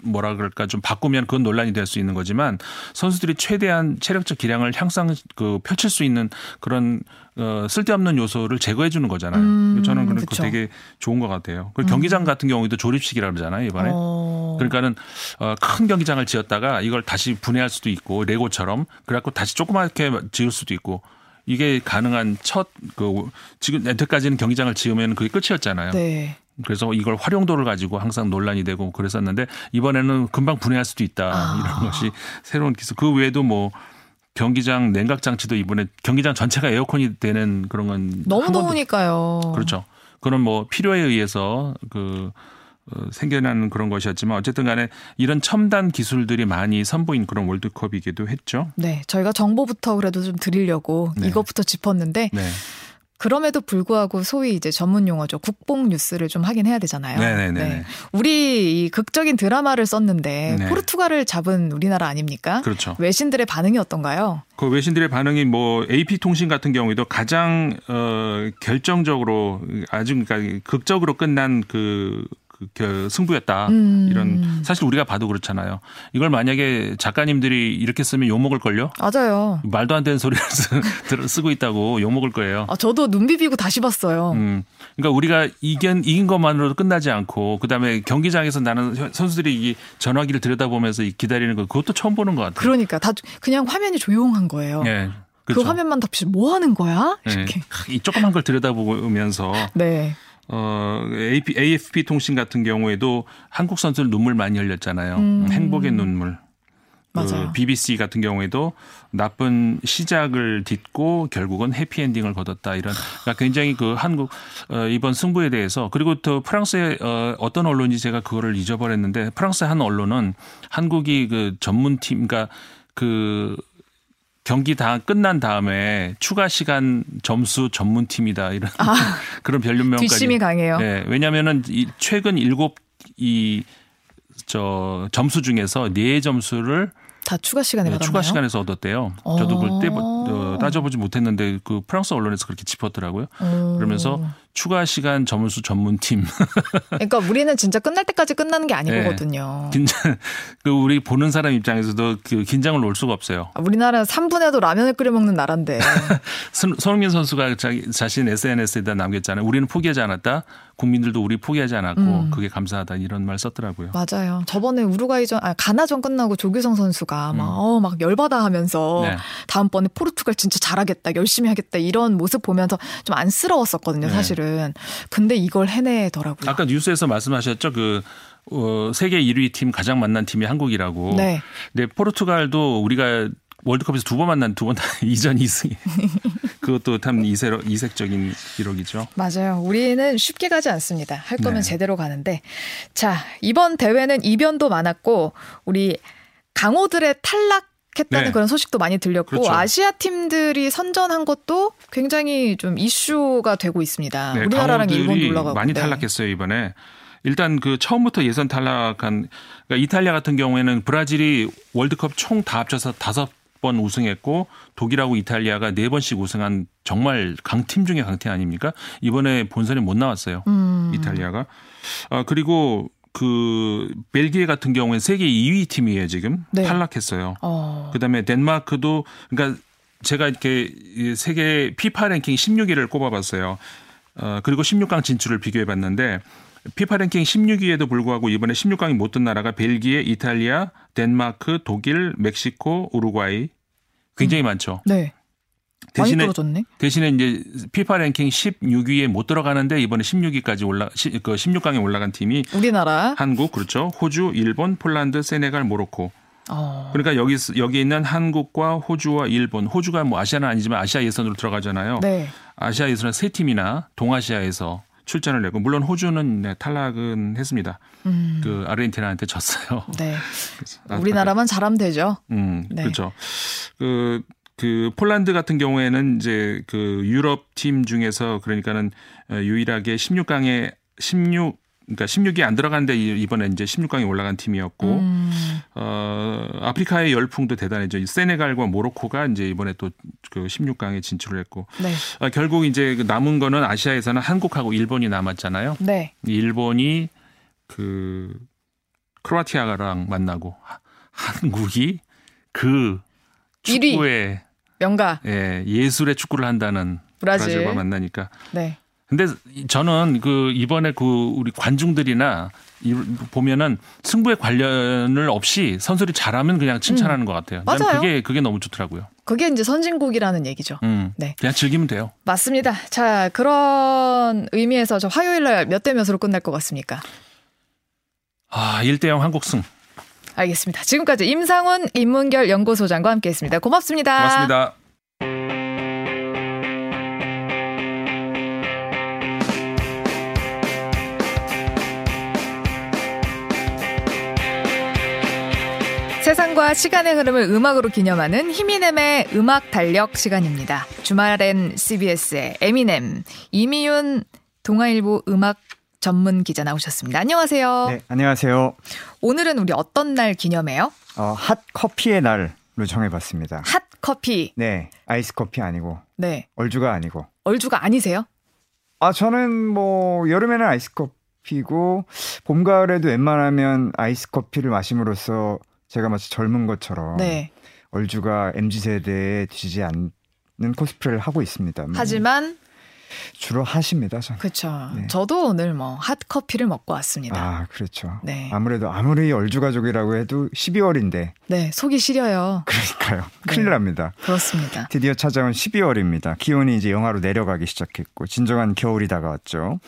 [SPEAKER 2] 뭐라 그럴까 좀 바꾸면 그건 논란이 될 수 있는 거지만 선수들이 최대한 체력적 기량을 향상 그 펼칠 수 있는 그런 어, 쓸데없는 요소를 제거해 주는 거잖아요. 음, 저는 그런 거 되게 좋은 것 같아요. 그리고 음. 경기장 같은 경우에도 조립식이라 그러잖아요, 이번에. 어. 그러니까는 어, 큰 경기장을 지었다가 이걸 다시 분해할 수도 있고 레고처럼 그래갖고 다시 조그맣게 지을 수도 있고 이게 가능한 첫 그 지금 여태까지는 경기장을 지으면 그게 끝이었잖아요. 네. 그래서 이걸 활용도를 가지고 항상 논란이 되고 그랬었는데 이번에는 금방 분해할 수도 있다 아. 이런 것이 새로운 기술. 그 외에도 뭐 경기장 냉각 장치도 이번에 경기장 전체가 에어컨이 되는 그런 건
[SPEAKER 1] 너무 더우니까요.
[SPEAKER 2] 그렇죠. 그런 뭐 필요에 의해서 그 어, 생겨나는 그런 것이었지만 어쨌든 간에 이런 첨단 기술들이 많이 선보인 그런 월드컵이기도 했죠.
[SPEAKER 1] 네. 저희가 정보부터 그래도 좀 드리려고 네. 이것부터 짚었는데 네. 그럼에도 불구하고 소위 이제 전문 용어죠. 국뽕 뉴스를 좀 하긴 해야 되잖아요. 네네네. 네. 우리 이 극적인 드라마를 썼는데 네. 포르투갈을 잡은 우리나라 아닙니까?
[SPEAKER 2] 그렇죠.
[SPEAKER 1] 외신들의 반응이 어떤가요?
[SPEAKER 2] 그 외신들의 반응이 뭐 AP 통신 같은 경우에도 가장 어 결정적으로 아주 그러니까 극적으로 끝난 그 그 승부였다. 음. 이런 사실 우리가 봐도 그렇잖아요. 이걸 만약에 작가님들이 이렇게 쓰면 욕 먹을 걸요?
[SPEAKER 1] 맞아요.
[SPEAKER 2] 말도 안 되는 소리를 쓰고 있다고 욕 먹을 거예요.
[SPEAKER 1] 아, 저도 눈 비비고 다시 봤어요.
[SPEAKER 2] 음. 그러니까 우리가 이긴 이긴 것만으로도 끝나지 않고 그다음에 경기장에서 나는 선수들이 이 전화기를 들여다보면서 기다리는 거 그것도 처음 보는 것 같아요.
[SPEAKER 1] 그러니까 다 그냥 화면이 조용한 거예요. 네. 그렇죠. 그 화면만 덮치 뭐 하는 거야?
[SPEAKER 2] 네. 이렇게. 네. 이 조그만 걸 들여다보면서 네. 어, AFP 통신 같은 경우에도 한국 선수들 눈물 많이 흘렸잖아요. 음. 행복의 눈물. 그 맞아요. 그 BBC 같은 경우에도 나쁜 시작을 딛고 결국은 해피엔딩을 거뒀다 이런 그러니까 굉장히 그 한국 어, 이번 승부에 대해서 그리고 또 프랑스의 어, 어떤 언론이 제가 그거를 잊어버렸는데 프랑스 한 언론은 한국이 그 전문 팀 그러니까 그 경기 다 끝난 다음에 추가 시간 점수 전문팀이다 이런 아, 그런 별명까지
[SPEAKER 1] 뒷심이 강해요.
[SPEAKER 2] 네, 왜냐하면은 이 최근 일곱 이 저 점수 중에서 네 점수를
[SPEAKER 1] 다 추가 시간에 네,
[SPEAKER 2] 추가 시간에서 얻었대요. 저도 그걸 때 어, 따져보지 못했는데 그 프랑스 언론에서 그렇게 짚었더라고요. 오. 그러면서 추가 시간 점수 전문팀.
[SPEAKER 1] 그러니까 우리는 진짜 끝날 때까지 끝나는 게 아니거든요. 네.
[SPEAKER 2] 긴장, 그 우리 보는 사람 입장에서도 그 긴장을 놓을 수가 없어요.
[SPEAKER 1] 아, 우리나라 3분에도 라면을 끓여 먹는 나라인데.
[SPEAKER 2] 손흥민 선수가 자기 자신 SNS에다 남겼잖아요. 우리는 포기하지 않았다. 국민들도 우리 포기하지 않았고 음. 그게 감사하다 이런 말 썼더라고요.
[SPEAKER 1] 맞아요. 저번에 우루과이전, 아 가나전 끝나고 조규성 선수가 막, 음. 어, 막 열받아 하면서 네. 다음번에 포르투갈 진짜 잘하겠다, 열심히 하겠다 이런 모습 보면서 좀 안쓰러웠었거든요, 네. 사실은. 사실은. 근데 이걸 해내더라고요.
[SPEAKER 2] 아까 뉴스에서 말씀하셨죠. 그 어, 세계 1위 팀 가장 만난 팀이 한국이라고. 네. 근데 포르투갈도 우리가 월드컵에서 두 번 만난 두 번 다 이전 2승. 그것도 참 이색, 이색적인 기록이죠.
[SPEAKER 1] 맞아요. 우리는 쉽게 가지 않습니다. 할 거면 네. 제대로 가는데. 자, 이번 대회는 이변도 많았고, 우리 강호들의 탈락 했다는 네. 그런 소식도 많이 들렸고 그렇죠. 아시아 팀들이 선전한 것도 굉장히 좀 이슈가 되고 있습니다. 네, 우리나라랑 일본 올라가고
[SPEAKER 2] 많이 네. 탈락했어요 이번에. 일단 그 처음부터 예선 탈락한 그러니까 이탈리아 같은 경우에는 브라질이 월드컵 총 다 합쳐서 다섯 번 우승했고 독일하고 이탈리아가 네 번씩 우승한 정말 강팀 중에 강팀 아닙니까? 이번에 본선에 못 나왔어요. 음. 이탈리아가. 아 그리고 그 벨기에 같은 경우는 세계 2위 팀이에요 지금 네. 탈락했어요. 어. 그다음에 덴마크도 그러니까 제가 이렇게 세계 피파 랭킹 16위를 꼽아봤어요. 어, 그리고 16강 진출을 비교해봤는데 피파 랭킹 16위에도 불구하고 이번에 16강이 못 든 나라가 벨기에, 이탈리아, 덴마크, 독일, 멕시코, 우루과이 굉장히 음. 많죠.
[SPEAKER 1] 네. 대신에 떨어졌네.
[SPEAKER 2] 대신에 이제 피파 랭킹 16위에 못 들어가는데 이번에 16위까지 올라 그 16강에 올라간 팀이
[SPEAKER 1] 우리나라,
[SPEAKER 2] 한국 그렇죠. 호주, 일본, 폴란드, 세네갈, 모로코. 어. 그러니까 여기 여기 있는 한국과 호주와 일본, 호주가 뭐 아시아는 아니지만 아시아 예선으로 들어가잖아요. 네. 아시아 예선은 세 팀이나 동아시아에서 출전을 내고 물론 호주는 네, 탈락은 했습니다. 음. 그 아르헨티나한테 졌어요.
[SPEAKER 1] 네. 우리나라만 잘하면 되죠.
[SPEAKER 2] 음, 네. 그렇죠. 그 그 폴란드 같은 경우에는 이제 그 유럽 팀 중에서 그러니까는 어, 유일하게 16강에 16 그러니까 16이 안 들어갔는데 이번에 이제 16강에 올라간 팀이었고 음. 어 아프리카의 열풍도 대단해죠. 세네갈과 모로코가 이제 이번에 또 그 16강에 진출을 했고 네. 어, 결국 이제 그 남은 거는 아시아에서는 한국하고 일본이 남았잖아요. 네. 일본이 그 크로아티아랑 만나고 한국이 그 축구의
[SPEAKER 1] 명가.
[SPEAKER 2] 예, 예술의 축구를 한다는 브라질. 브라질과 만나니까. 네. 근데 저는 그 이번에 그 우리 관중들이나 보면은 승부에 관련을 없이 선수들이 잘하면 그냥 칭찬하는 음. 것 같아요.
[SPEAKER 1] 맞아요.
[SPEAKER 2] 그게 그게 너무 좋더라고요.
[SPEAKER 1] 그게 이제 선진국이라는 얘기죠.
[SPEAKER 2] 음, 네. 그냥 즐기면 돼요.
[SPEAKER 1] 맞습니다. 자, 그런 의미에서 저 화요일 날 몇 대 몇으로 끝날 것 같습니까?
[SPEAKER 2] 아, 1대 0 한국 승.
[SPEAKER 1] 알겠습니다. 지금까지 임상훈 인문결 연구소장과 함께했습니다. 고맙습니다.
[SPEAKER 2] 고맙습니다.
[SPEAKER 1] 세상과 시간의 흐름을 음악으로 기념하는 히미넴의 음악 달력 시간입니다. 주말엔 CBS의 에미넴, 임희윤 동아일보 음악 전문 기자 나오셨습니다. 안녕하세요.
[SPEAKER 3] 네, 안녕하세요.
[SPEAKER 1] 오늘은 우리 어떤 날 기념해요?
[SPEAKER 3] 어, 핫 커피의 날로 정해봤습니다.
[SPEAKER 1] 핫 커피.
[SPEAKER 3] 네, 아이스 커피 아니고. 네. 얼죽아고.
[SPEAKER 1] 얼죽아 아니세요?
[SPEAKER 3] 아, 저는 뭐 여름에는 아이스 커피고 봄 가을에도 웬만하면 아이스 커피를 마심으로써 제가 마치 젊은 것처럼 네. 얼죽아 mz 세대에 뒤지지 않는 코스프레를 하고 있습니다.
[SPEAKER 1] 하지만
[SPEAKER 3] 주로 하십니다. 저는.
[SPEAKER 1] 그렇죠. 네. 저도 오늘 뭐 핫 커피를 먹고 왔습니다.
[SPEAKER 3] 아, 그렇죠. 네. 아무래도 아무리 얼주 가족이라고 해도 12월인데.
[SPEAKER 1] 네, 속이 시려요.
[SPEAKER 3] 그러니까요. 네. 큰일 납니다.
[SPEAKER 1] 그렇습니다.
[SPEAKER 3] 드디어 찾아온 12월입니다. 기온이 이제 영하로 내려가기 시작했고 진정한 겨울이 다가왔죠.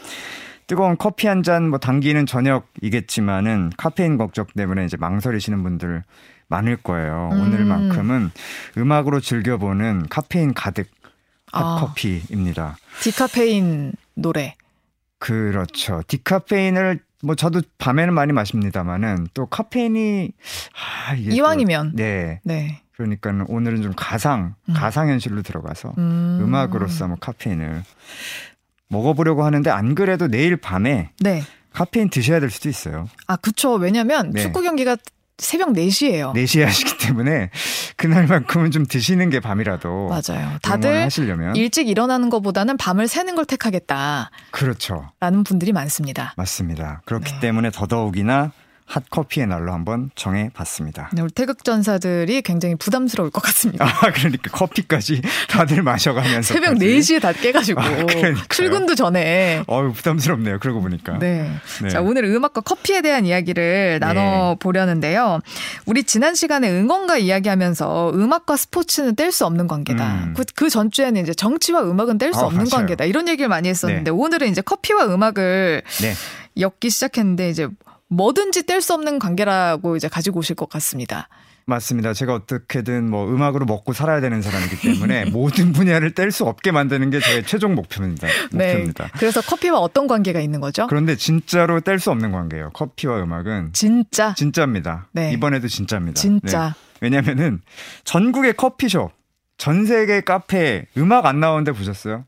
[SPEAKER 3] 뜨거운 커피 한 잔 뭐 당기는 저녁이겠지만은 카페인 걱정 때문에 이제 망설이시는 분들 많을 거예요. 음. 오늘만큼은 음악으로 즐겨보는 카페인 가득 핫커피입니다. 아,
[SPEAKER 1] 디카페인 노래.
[SPEAKER 3] 그렇죠. 디카페인을 뭐 저도 밤에는 많이 마십니다만은 또 카페인이
[SPEAKER 1] 아, 이왕이면
[SPEAKER 3] 또, 네. 네. 그러니까 오늘은 좀 가상 음. 가상 현실로 들어가서 음. 악으로서 뭐 카페인을 먹어보려고 하는데 안 그래도 내일 밤에 네. 카페인 드셔야 될 수도 있어요.
[SPEAKER 1] 아, 그쵸. 왜냐면 네. 축구 경기가 새벽 4시예요.
[SPEAKER 3] 4시에 하시기 때문에 그날만큼은 좀 드시는 게 밤이라도
[SPEAKER 1] 맞아요. 다들 하시려면. 일찍 일어나는 것보다는 밤을 새는 걸 택하겠다.
[SPEAKER 3] 그렇죠.
[SPEAKER 1] 라는 분들이 많습니다.
[SPEAKER 3] 맞습니다. 그렇기 네. 때문에 더더욱이나 핫커피의 날로 한번 정해봤습니다.
[SPEAKER 1] 네, 우리 태극전사들이 굉장히 부담스러울 것 같습니다.
[SPEAKER 3] 아, 그러니까 커피까지 다들 마셔가면서.
[SPEAKER 1] 새벽 4시에 다 깨가지고. 아, 출근도 전에.
[SPEAKER 3] 어유 부담스럽네요. 그러고 보니까.
[SPEAKER 1] 네. 네. 자, 오늘 음악과 커피에 대한 이야기를 네. 나눠 보려는데요. 우리 지난 시간에 응원가 이야기하면서 음악과 스포츠는 뗄 수 없는 관계다. 음. 그, 그 전주에는 이제 정치와 음악은 뗄수 아, 없는 맞아요. 관계다. 이런 얘기를 많이 했었는데 네. 오늘은 이제 커피와 음악을 네. 엮기 시작했는데 이제 뭐든지 뗄 수 없는 관계라고 이제 가지고 오실 것 같습니다.
[SPEAKER 3] 맞습니다. 제가 어떻게든 뭐 음악으로 먹고 살아야 되는 사람이기 때문에 모든 분야를 뗄 수 없게 만드는 게 저의 최종 목표입니다. 네. 목표입니다.
[SPEAKER 1] 그래서 커피와 어떤 관계가 있는 거죠?
[SPEAKER 3] 그런데 진짜로 뗄 수 없는 관계예요. 커피와 음악은
[SPEAKER 1] 진짜
[SPEAKER 3] 진짜입니다. 네. 이번에도 진짜입니다.
[SPEAKER 1] 진짜. 네.
[SPEAKER 3] 왜냐면은 전국의 커피숍, 전 세계 카페 음악 안 나오는데 보셨어요?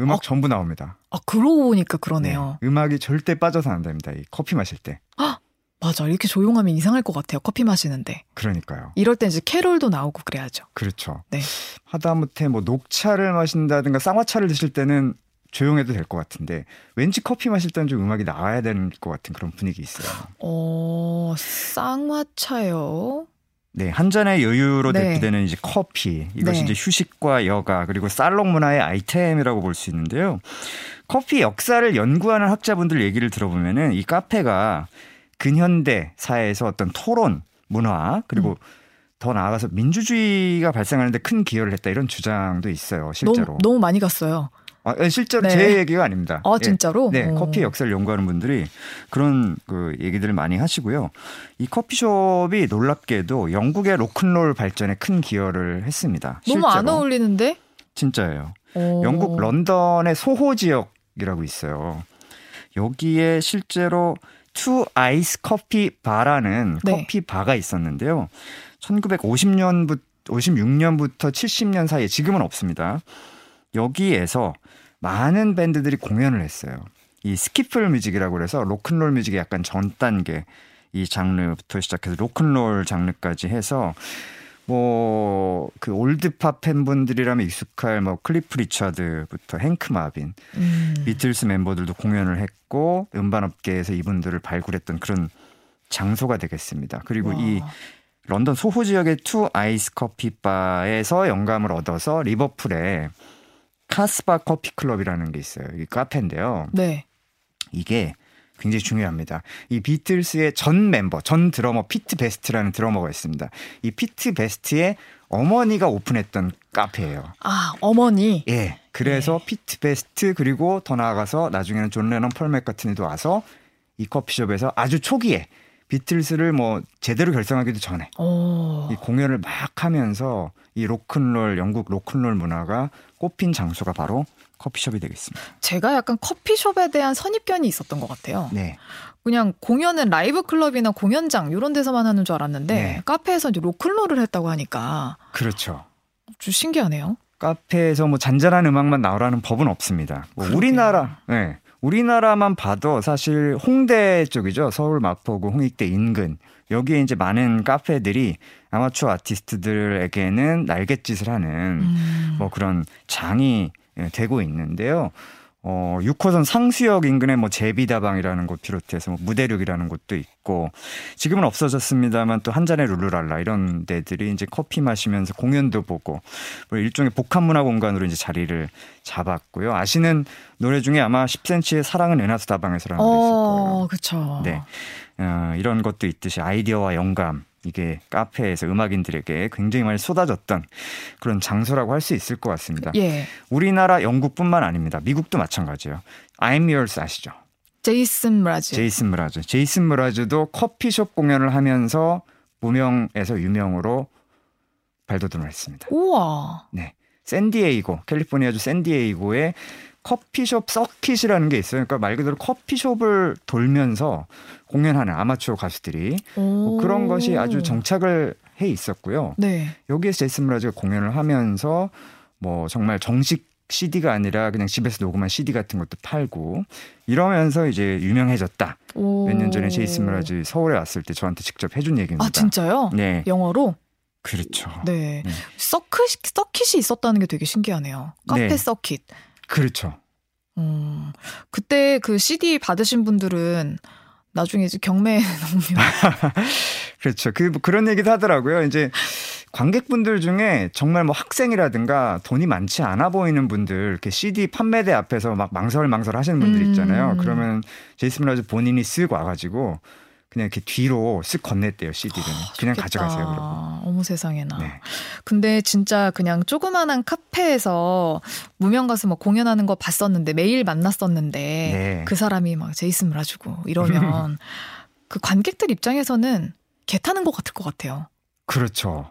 [SPEAKER 3] 음악 어? 전부 나옵니다.
[SPEAKER 1] 아, 그러고 보니까 그러네요.
[SPEAKER 3] 네, 음악이 절대 빠져서 안 됩니다. 이 커피 마실 때.
[SPEAKER 1] 아, 맞아. 이렇게 조용하면 이상할 것 같아요. 커피 마시는데.
[SPEAKER 3] 그러니까요.
[SPEAKER 1] 이럴 때 이제 캐롤도 나오고 그래야죠.
[SPEAKER 3] 그렇죠. 네. 하다못해 뭐 녹차를 마신다든가 쌍화차를 드실 때는 조용해도 될 것 같은데 왠지 커피 마실 때는 좀 음악이 나와야 되는 것 같은 그런 분위기 있어요.
[SPEAKER 1] 어, 쌍화차요.
[SPEAKER 3] 네, 한 잔의 여유로
[SPEAKER 1] 네.
[SPEAKER 3] 대표되는 이제 커피. 이것이
[SPEAKER 1] 네.
[SPEAKER 3] 이제 휴식과 여가 그리고 살롱 문화의 아이템이라고 볼 수 있는데요. 커피 역사를 연구하는 학자분들 얘기를 들어보면은 이 카페가 근현대 사회에서 어떤 토론 문화 그리고
[SPEAKER 1] 음.
[SPEAKER 3] 더 나아가서 민주주의가 발생하는데 큰 기여를 했다 이런 주장도 있어요. 실제로.
[SPEAKER 1] 너무, 너무 많이 갔어요.
[SPEAKER 3] 아, 예, 실제로
[SPEAKER 1] 네.
[SPEAKER 3] 제 얘기가 아닙니다.
[SPEAKER 1] 아
[SPEAKER 3] 예.
[SPEAKER 1] 진짜로?
[SPEAKER 3] 네,
[SPEAKER 1] 어.
[SPEAKER 3] 커피 역사를 연구하는 분들이 그런 그 얘기들을 많이 하시고요. 이 커피숍이 놀랍게도 영국의 로큰롤 발전에 큰 기여를 했습니다.
[SPEAKER 1] 너무
[SPEAKER 3] 실제로.
[SPEAKER 1] 안 어울리는데?
[SPEAKER 3] 진짜예요.
[SPEAKER 1] 어.
[SPEAKER 3] 영국 런던의 소호 지역이라고 있어요. 여기에 실제로 2i's 커피 바라는
[SPEAKER 1] 네.
[SPEAKER 3] 커피 바가 있었는데요. 1950년부터 56년부터 70년 사이에 지금은 없습니다. 여기에서 많은 밴드들이 공연을 했어요. 이 skiffle music이라고 그래서 로큰롤 music의 약간 전 단계 이 장르부터 시작해서 로큰롤 장르까지 해서 뭐 그 old pop 팬분들이라면 익숙할 뭐 클리프 리처드부터 행크 마빈,
[SPEAKER 1] 음.
[SPEAKER 3] 비틀스 멤버들도 공연을 했고 음반 업계에서 이분들을 발굴했던 그런 장소가 되겠습니다. 그리고
[SPEAKER 1] 와.
[SPEAKER 3] 이 런던 소호 지역의 2i's 커피 바에서 영감을 얻어서 리버풀에 카스바 커피 클럽이라는 게 있어요. 이 카페인데요.
[SPEAKER 1] 네.
[SPEAKER 3] 이게 굉장히 중요합니다. 이 비틀스의 전 멤버, 전 드러머 피트 베스트라는 드러머가 있습니다. 이 피트 베스트의 어머니가 오픈했던 카페예요.
[SPEAKER 1] 아 어머니.
[SPEAKER 3] 예. 그래서 피트 베스트 그리고 더 나아가서 나중에는 존 레넌 폴 매카트니도 와서 이 커피숍에서 아주 초기에 비틀스를 뭐 제대로 결성하기도 전에
[SPEAKER 1] 어.
[SPEAKER 3] 이 공연을 막 하면서 이 로큰롤 영국 로큰롤 문화가 꽃핀 장소가 바로 커피숍이 되겠습니다.
[SPEAKER 1] 제가 약간 커피숍에 대한 선입견이 있었던 것 같아요.
[SPEAKER 3] 네.
[SPEAKER 1] 그냥 공연은 라이브 클럽이나 공연장 이런 데서만 하는 줄 알았는데
[SPEAKER 3] 네.
[SPEAKER 1] 카페에서 이제 로큰롤을 했다고 하니까
[SPEAKER 3] 그렇죠.
[SPEAKER 1] 좀 신기하네요.
[SPEAKER 3] 카페에서 뭐 잔잔한 음악만 나오라는 법은 없습니다. 뭐. 우리나라, 네. 우리나라만 봐도 사실 홍대 쪽이죠. 서울 마포구 홍익대 인근. 여기에 이제 많은 카페들이 아마추어 아티스트들에게는 날갯짓을 하는
[SPEAKER 1] 음.
[SPEAKER 3] 뭐 그런 장이 예, 되고 있는데요. 어, 6호선 상수역 인근에 뭐 제비다방이라는 곳 비롯해서 뭐 무대륙이라는 곳도 있고 지금은 없어졌습니다만 또 한잔의 룰루랄라 이런 데들이 이제 커피 마시면서 공연도 보고 뭐 일종의 복합 문화 공간으로 이제 자리를 잡았고요. 아시는 노래 중에 아마 10cm의 사랑은 은하수 다방에서라는 게 있을 거예요.
[SPEAKER 1] 어, 그쵸.
[SPEAKER 3] 네. 어, 이런 것도 있듯이 아이디어와 영감 이게 카페에서 음악인들에게 굉장히 많이 쏟아졌던 그런 장소라고 할 수 있을 것 같습니다.
[SPEAKER 1] 예.
[SPEAKER 3] 우리나라 영국뿐만 아닙니다. 미국도 마찬가지예요. I'm Yours 아시죠?
[SPEAKER 1] 제이슨 브라즈.
[SPEAKER 3] 제이슨 무라즈. 제이슨 무라즈도 커피숍 공연을 하면서 무명에서 유명으로 발돋움을 했습니다.
[SPEAKER 1] 우와.
[SPEAKER 3] 네. 샌디에이고, 캘리포니아주 샌디에이고에 커피숍 서킷이라는 게 있어요. 그러니까 말 그대로 커피숍을 돌면서 공연하는 아마추어 가수들이 뭐
[SPEAKER 1] 오.
[SPEAKER 3] 그런 것이 아주 정착을 해 있었고요.
[SPEAKER 1] 네.
[SPEAKER 3] 여기에서 제이슨 무라즈가 공연을 하면서 뭐 정말 정식 CD가 아니라 그냥 집에서 녹음한 CD 같은 것도 팔고 이러면서 이제 유명해졌다.
[SPEAKER 1] 오.
[SPEAKER 3] 몇년 전에 제이슨 무라즈 서울에 왔을 때 저한테 직접 해준 얘기입니다.
[SPEAKER 1] 아, 진짜요?
[SPEAKER 3] 네,
[SPEAKER 1] 영어로?
[SPEAKER 3] 그렇죠.
[SPEAKER 1] 네.
[SPEAKER 3] 네.
[SPEAKER 1] 서킷, 서킷이 있었다는 게 되게 신기하네요. 카페
[SPEAKER 3] 네.
[SPEAKER 1] 서킷.
[SPEAKER 3] 그렇죠.
[SPEAKER 1] 음, 그때 그 CD 받으신 분들은 나중에 이제 경매에 넣으면
[SPEAKER 3] 그렇죠. 그 그런 얘기도 하더라고요. 이제 관객분들 중에 정말 뭐 학생이라든가 돈이 많지 않아 보이는 분들 이렇게 CD 판매대 앞에서 막 망설망설 하시는 분들 있잖아요.
[SPEAKER 1] 음.
[SPEAKER 3] 그러면 제이슨 브라즈 본인이 쓱 와가지고 그냥 이렇게 뒤로 쓱 건넸대요 CD를. 그냥
[SPEAKER 1] 좋겠다.
[SPEAKER 3] 가져가세요. 그러고.
[SPEAKER 1] 어머 세상에나.
[SPEAKER 3] 네.
[SPEAKER 1] 근데 진짜 그냥 조그만한 카페에서 무명 가수 뭐 공연하는 거 봤었는데 매일 만났었는데
[SPEAKER 3] 네.
[SPEAKER 1] 그 사람이 막 제이슨 브라즈고 이러면 그 관객들 입장에서는 개 타는 것 같을 것 같아요.
[SPEAKER 3] 그렇죠.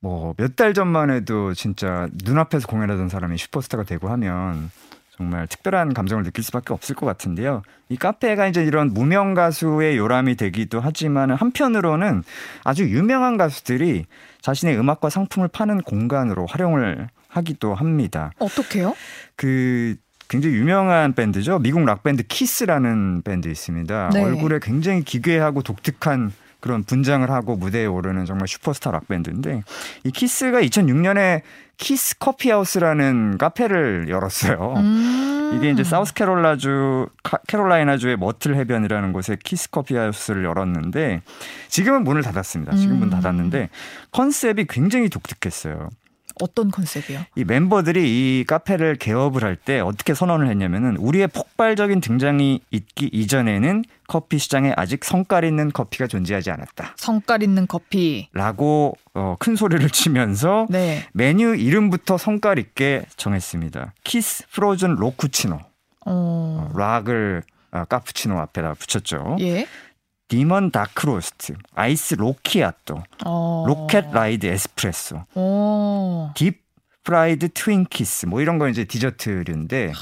[SPEAKER 3] 뭐 몇 달 전만 해도 진짜 눈앞에서 공연하던 사람이 슈퍼스타가 되고 하면 정말 특별한 감정을 느낄 수밖에 없을 것 같은데요. 이 카페가 이제 이런 무명 가수의 요람이 되기도 하지만 한편으로는 아주 유명한 가수들이 자신의 음악과 상품을 파는 공간으로 활용을 하기도 합니다.
[SPEAKER 1] 어떻게요?
[SPEAKER 3] 그 굉장히 유명한 밴드죠. 미국 락 밴드 키스라는 밴드 있습니다.
[SPEAKER 1] 네.
[SPEAKER 3] 얼굴에 굉장히 기괴하고 독특한 그런 분장을 하고 무대에 오르는 정말 슈퍼스타 락 밴드인데 이 키스가 2006년에 키스 커피하우스라는 카페를 열었어요.
[SPEAKER 1] 음.
[SPEAKER 3] 이게 이제 사우스캐롤라주 캐롤라이나주의 머틀 해변이라는 곳에 키스 커피 하우스를 열었는데 지금은 문을 닫았습니다. 지금 문 음. 닫았는데 컨셉이 굉장히 독특했어요.
[SPEAKER 1] 어떤 컨셉이요?
[SPEAKER 3] 이 멤버들이 이 카페를 개업을 할 때 어떻게 선언을 했냐면은 우리의 폭발적인 등장이 있기 이전에는 커피 시장에 아직 성깔 있는 커피가 존재하지 않았다.
[SPEAKER 1] 성깔 있는 커피.
[SPEAKER 3] 라고 어, 큰 소리를 치면서 네. 메뉴 이름부터 성깔 있게 정했습니다. 키스 Frozen Rockuccino. 어. 어 락을 아, 카푸치노 앞에다 붙였죠. 예. Demon Dark Roast, Iced Rockiato, 어. Rocket Ride Espresso, 어. Deep Fried Twinkies 뭐 이런 거 이제 디저트류인데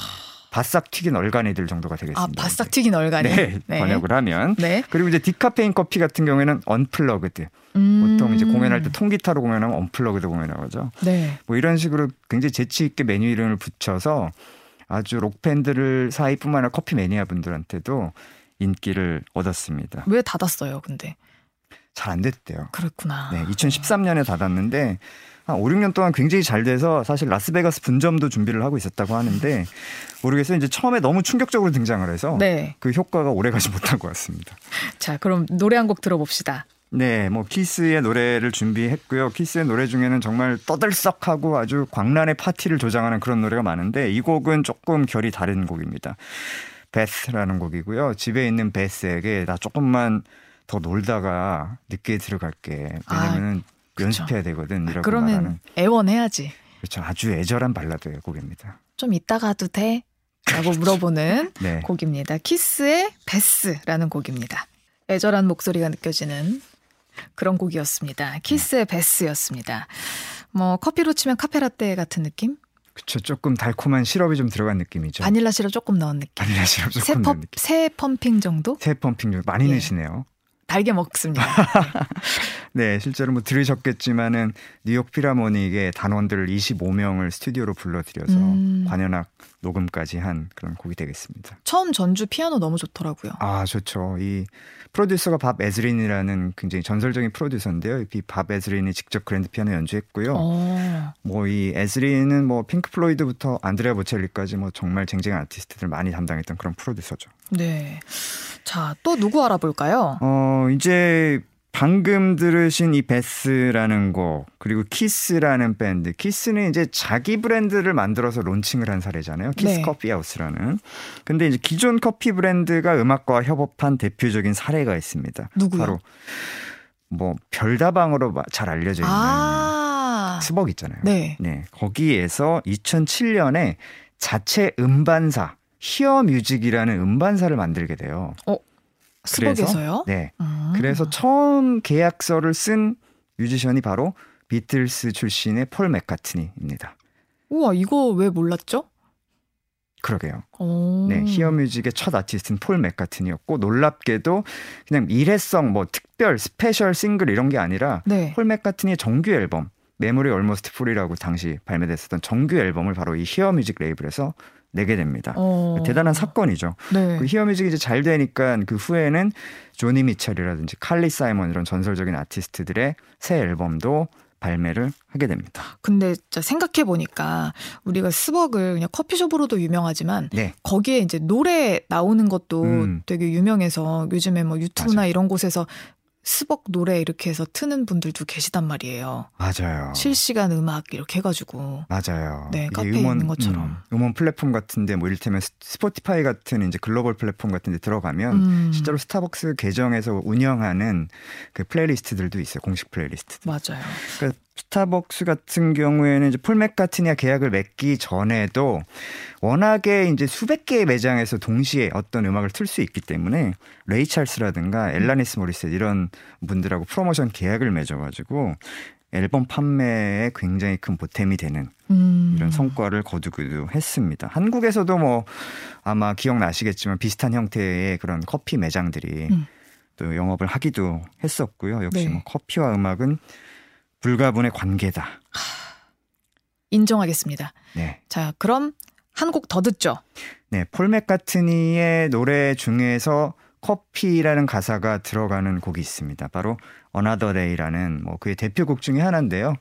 [SPEAKER 3] 바싹 튀긴 얼간이들 정도가 되겠습니다.
[SPEAKER 1] 아, 바싹 튀긴 얼간이.
[SPEAKER 3] 네, 네. 번역을 하면. 네. 그리고 이제 디카페인 커피 같은 경우에는 Unplugged. 음. 보통 이제 공연할 때 통기타로 공연하면 unplugged 공연하고 죠 네. 뭐 이런 식으로 굉장히 재치 있게 메뉴 이름을 붙여서 아주 록 팬들 사이뿐만 아니라 커피 매니아 분들한테도 인기를 얻었습니다.
[SPEAKER 1] 왜 닫았어요, 근데?
[SPEAKER 3] 잘 안 됐대요.
[SPEAKER 1] 그렇구나.
[SPEAKER 3] 네, 2013년에 닫았는데 한 5, 6년 동안 굉장히 잘 돼서 사실 라스베가스 분점도 준비를 하고 있었다고 하는데 모르겠어요. 이제 처음에 너무 충격적으로 등장을 해서 네. 그 효과가 오래가지 못한 것 같습니다.
[SPEAKER 1] 자, 그럼 노래 한 곡 들어봅시다.
[SPEAKER 3] 네, 뭐 키스의 노래를 준비했고요. 키스의 노래 중에는 정말 떠들썩하고 아주 광란의 파티를 조장하는 그런 노래가 많은데 이 곡은 조금 결이 다른 곡입니다. 베스라는 곡이고요. 집에 있는 베스에게 나 조금만 더 놀다가 늦게 들어갈게. 왜냐면은 아, 연습해야 되거든. 이라고
[SPEAKER 1] 그러면 말하는. 애원해야지.
[SPEAKER 3] 그렇죠. 아주 애절한 발라드의 곡입니다.
[SPEAKER 1] 좀 이따 가도 돼? 라고. 물어보는 네. 곡입니다. 키스의 베스라는 곡입니다. 애절한 목소리가 느껴지는 그런 곡이었습니다. 키스의 베스였습니다. 뭐 커피로 치면 카페라떼 같은 느낌?
[SPEAKER 3] 그쵸 조금 달콤한 시럽이 좀 들어간 느낌이죠.
[SPEAKER 1] 바닐라 시럽 조금 넣은 느낌.
[SPEAKER 3] 바닐라 시럽 조금 새, 넣은 느낌.
[SPEAKER 1] 세 pumping 정도?
[SPEAKER 3] 세 pumping 정도 많이 예. 내시네요.
[SPEAKER 1] 달게 먹습니다.
[SPEAKER 3] 네, 실제로 뭐 들으셨겠지만은 뉴욕 필하모닉의 단원들 25명을 스튜디오로 불러들여서 음. 관현악 녹음까지 한 그런 곡이 되겠습니다.
[SPEAKER 1] 처음 전주 피아노 너무 좋더라고요.
[SPEAKER 3] 아, 좋죠. 이 프로듀서가 밥 에즈린이라는 굉장히 전설적인 프로듀서인데요. 이 밥 에즈린이 직접 그랜드 피아노 연주했고요. 어. 뭐 이 에즈린은 뭐 핑크 플로이드부터 안드레아 보첼리까지 뭐 정말 쟁쟁한 아티스트들 많이 담당했던 그런 프로듀서죠.
[SPEAKER 1] 네. 자, 또 누구 알아볼까요?
[SPEAKER 3] 어, 이제 방금 들으신 이 베스라는 곡 그리고 키스라는 밴드 키스는 이제 자기 브랜드를 만들어서 론칭을 한 사례잖아요 키스 네. 커피 하우스라는 근데 이제 기존 커피 브랜드가 음악과 협업한 대표적인 사례가 있습니다
[SPEAKER 1] 누구요?
[SPEAKER 3] 바로 뭐 별다방으로 잘 알려져 있는 아~ 스벅 있잖아요 네. 네 거기에서 2007년에 자체 음반사 히어 뮤직이라는 음반사를 만들게 돼요.
[SPEAKER 1] 어, 스벅에서요?
[SPEAKER 3] 네. 음. 그래서 처음 계약서를 쓴 뮤지션이 바로 비틀스 출신의 폴 맥카트니입니다.
[SPEAKER 1] 우와, 이거 왜 몰랐죠?
[SPEAKER 3] 그러게요. 오. 네, 히어뮤직의 첫 아티스트는 폴 맥카트니였고 놀랍게도 그냥 일회성 뭐 특별 스페셜 싱글 이런 게 아니라 네. 폴 맥카트니의 정규 앨범 Memory Almost Full이라고 당시 발매됐었던 정규 앨범을 바로 이 히어뮤직 레이블에서 내게 됩니다. 어. 대단한 사건이죠. 네. 그 히어뮤직이 이제 잘 되니까 그 후에는 조니 미첼이라든지 칼리 사이먼 이런 전설적인 아티스트들의 새 앨범도 발매를 하게 됩니다.
[SPEAKER 1] 근데 생각해 보니까 우리가 스벅을 그냥 커피숍으로도 유명하지만 네. 거기에 이제 노래 나오는 것도 음. 되게 유명해서 요즘에 뭐 유튜브나 맞아요. 이런 곳에서 스벅 노래 이렇게 해서 트는 분들도 계시단 말이에요.
[SPEAKER 3] 맞아요.
[SPEAKER 1] 실시간 음악 이렇게 해가지고.
[SPEAKER 3] 맞아요.
[SPEAKER 1] 네, 카페에 음원, 있는 것처럼.
[SPEAKER 3] 음, 음원 플랫폼 같은데 뭐 이를테면 스포티파이 같은 이제 글로벌 플랫폼 같은데 들어가면 음. 실제로 스타벅스 계정에서 운영하는 그 playlist들도 있어요. 공식 플레이리스트.
[SPEAKER 1] 맞아요.
[SPEAKER 3] 그러니까 스타벅스 같은 경우에는 이제 폴 맥카트니와 계약을 맺기 전에도 워낙에 이제 수백 개의 매장에서 동시에 어떤 음악을 틀 수 있기 때문에 레이 찰스라든가 엘라니스 모리셋 이런 분들하고 프로모션 계약을 맺어가지고 앨범 판매에 굉장히 큰 보탬이 되는 음. 이런 성과를 거두기도 했습니다. 한국에서도 뭐 아마 기억나시겠지만 비슷한 형태의 그런 커피 매장들이 음. 또 영업을 하기도 했었고요. 역시 네. 뭐 커피와 음악은 불가분의 관계다.
[SPEAKER 1] 인정하겠습니다. 네. 자, 그럼 한 곡 더 듣죠.
[SPEAKER 3] 네, 폴 맥카트니의 노래 중에서 커피라는 가사가 들어가는 곡이 있습니다. 바로 Another Day라는 뭐 그의 대표곡 중에 하나인데요.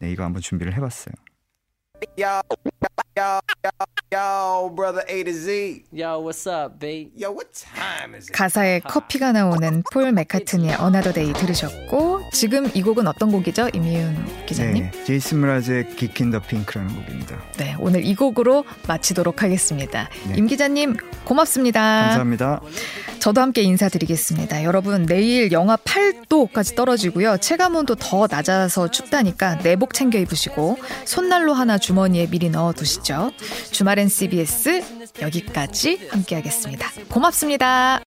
[SPEAKER 3] 네, 이거 한번 준비를 해봤어요.
[SPEAKER 4] Yo, brother A to Z.
[SPEAKER 5] Yo, what's up, B?
[SPEAKER 4] Yo, what time is it?
[SPEAKER 1] 가사에 커피가 나오는 폴 맥카트니의 Another Day 들으셨고 지금 이 곡은 어떤 곡이죠? 임희윤 기자님?
[SPEAKER 3] 네, 제이슨 브라즈의 기킨 더 핑크라는 곡입니다.
[SPEAKER 1] 네, 오늘 이 곡으로 마치도록 하겠습니다.
[SPEAKER 3] 네.
[SPEAKER 1] 임 기자님 고맙습니다.
[SPEAKER 3] 감사합니다.
[SPEAKER 1] 저도 함께 인사드리겠습니다. 여러분 내일 영하 8도까지 떨어지고요. 체감온도 더 낮아서 춥다니까 내복 챙겨 입으시고 손난로 하나 주머니에 미리 넣어 두시 죠. 주말엔 CBS 여기까지 함께하겠습니다. 고맙습니다.